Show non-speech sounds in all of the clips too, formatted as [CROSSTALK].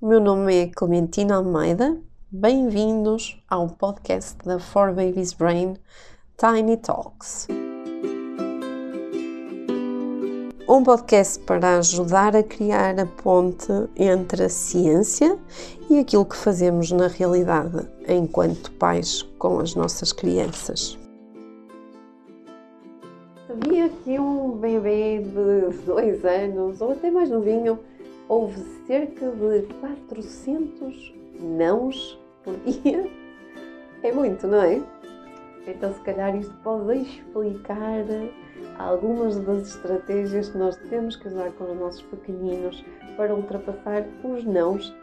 o meu nome é Clementina Almeida. Bem-vindos ao podcast da For Babies Brain Tiny Talks. Um podcast para ajudar a criar a ponte entre a ciência e aquilo que fazemos na realidade enquanto pais com as nossas crianças. Havia que um bebê de dois anos ou até mais novinho houve cerca de 400 nãos por [LAUGHS] dia. É muito, não é? Então, se calhar, isto pode explicar algumas das estratégias que nós temos que usar com os nossos pequeninos para ultrapassar os nãos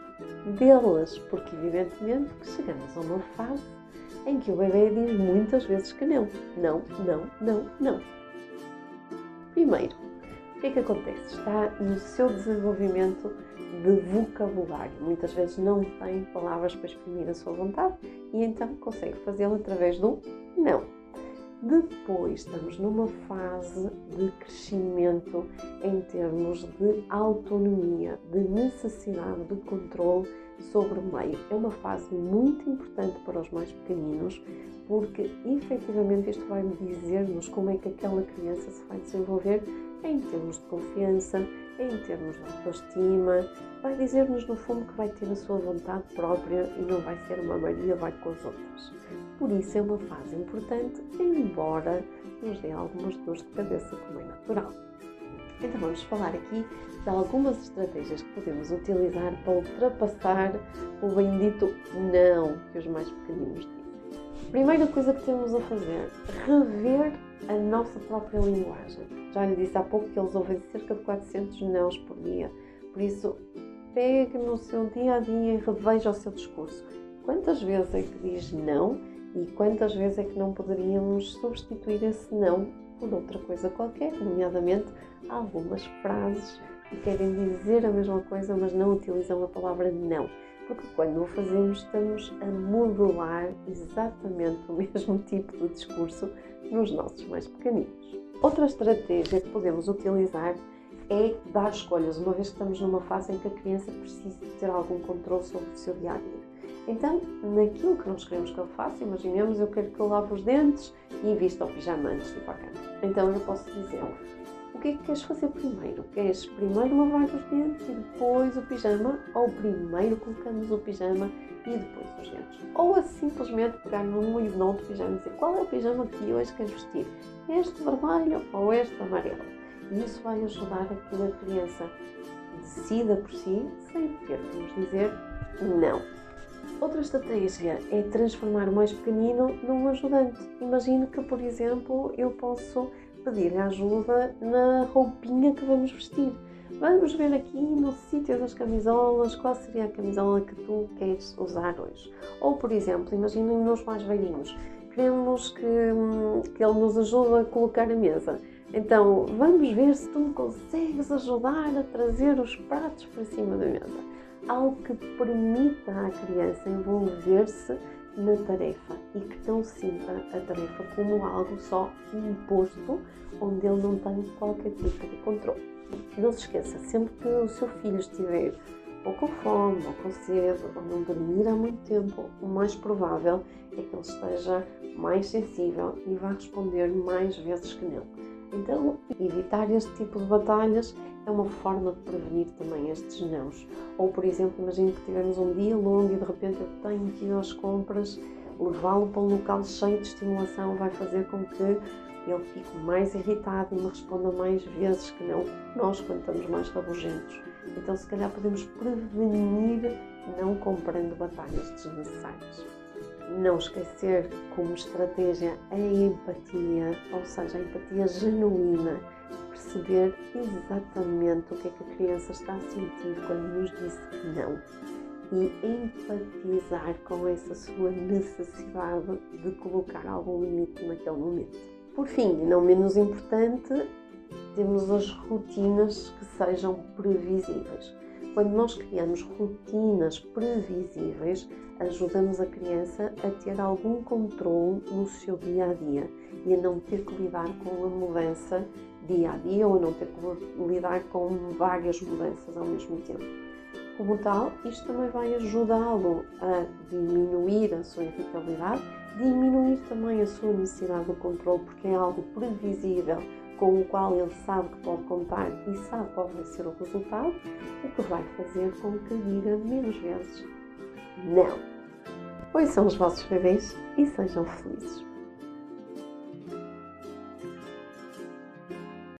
deles, porque, evidentemente, que chegamos a uma fase em que o bebê diz muitas vezes que não. Não, não, não, não. Primeiro, o que é que acontece? Está no seu desenvolvimento de vocabulário. Muitas vezes não tem palavras para exprimir a sua vontade e então consegue fazê-lo através do não. Depois estamos numa fase de crescimento em termos de autonomia, de necessidade de controle sobre o meio. É uma fase muito importante para os mais pequeninos porque efetivamente isto vai dizer-nos como é que aquela criança se vai desenvolver em termos de confiança, em termos de autoestima, vai dizer-nos no fundo que vai ter a sua vontade própria e não vai ser uma Maria vai com as outras. Por isso é uma fase importante, embora nos dê algumas dores de cabeça, como é natural. Então vamos falar aqui de algumas estratégias que podemos utilizar para ultrapassar o bendito não que os mais pequeninos dizem. Primeira coisa que temos a fazer, rever a nossa própria linguagem. Já lhe disse há pouco que eles ouvem cerca de 400 nãos por dia. Por isso, pegue no seu dia a dia e reveja o seu discurso. Quantas vezes é que diz não e quantas vezes é que não poderíamos substituir esse não por outra coisa qualquer, nomeadamente algumas frases que querem dizer a mesma coisa, mas não utilizam a palavra não porque quando o fazemos estamos a modular exatamente o [LAUGHS] mesmo tipo de discurso nos nossos mais pequeninos. Outra estratégia que podemos utilizar é dar escolhas, uma vez que estamos numa fase em que a criança precisa ter algum controle sobre o seu dia a dia. Então, naquilo que nós queremos que ele faça, imaginemos eu quero que ele lave os dentes e vista o pijama antes de ir para a cama. Então eu posso dizer o que é que queres fazer primeiro? Queres primeiro lavar os dentes e depois o pijama? Ou primeiro colocamos o pijama e depois os dentes? Ou a simplesmente pegar num e no outro pijama e dizer qual é o pijama que hoje queres vestir? Este vermelho ou este amarelo? E isso vai ajudar a que a criança decida por si sem ter que nos dizer não. Outra estratégia é transformar o mais pequenino num ajudante. Imagine que, por exemplo, eu posso pedir ajuda na roupinha que vamos vestir. Vamos ver aqui no sítio das camisolas qual seria a camisola que tu queres usar hoje. Ou, por exemplo, imaginem nos mais velhinhos, queremos que, que ele nos ajude a colocar a mesa. Então, vamos ver se tu me consegues ajudar a trazer os pratos para cima da mesa. Algo que permita à criança envolver-se na tarefa e que não sinta a tarefa como algo só imposto, onde ele não tem qualquer tipo de controle. Não se esqueça, sempre que o seu filho estiver ou com fome, ou com sede, ou não dormir há muito tempo, o mais provável é que ele esteja mais sensível e vá responder mais vezes que não. Então, evitar este tipo de batalhas é uma forma de prevenir também estes nãos. Ou, por exemplo, imagine que tivemos um dia longo e de repente eu tenho que ir às compras, levá-lo para um local cheio de estimulação vai fazer com que ele fique mais irritado e me responda mais vezes que não nós quando estamos mais rabugentos. Então, se calhar podemos prevenir não comprando batalhas desnecessárias. Não esquecer como estratégia a empatia, ou seja, a empatia genuína perceber exatamente o que é que a criança está a sentir quando nos disse que não e empatizar com essa sua necessidade de colocar algum limite naquele momento. Por fim, não menos importante, temos as rotinas que sejam previsíveis. Quando nós criamos rotinas previsíveis, ajudamos a criança a ter algum controle no seu dia a dia e a não ter que lidar com a mudança dia a dia ou não ter que lidar com várias mudanças ao mesmo tempo. como tal, isto também vai ajudá-lo a diminuir a sua irritabilidade, diminuir também a sua necessidade de controle, porque é algo previsível com o qual ele sabe que pode contar e sabe qual vai ser o resultado, o que vai fazer com que diga menos vezes não. Pois são os vossos bebês e sejam felizes.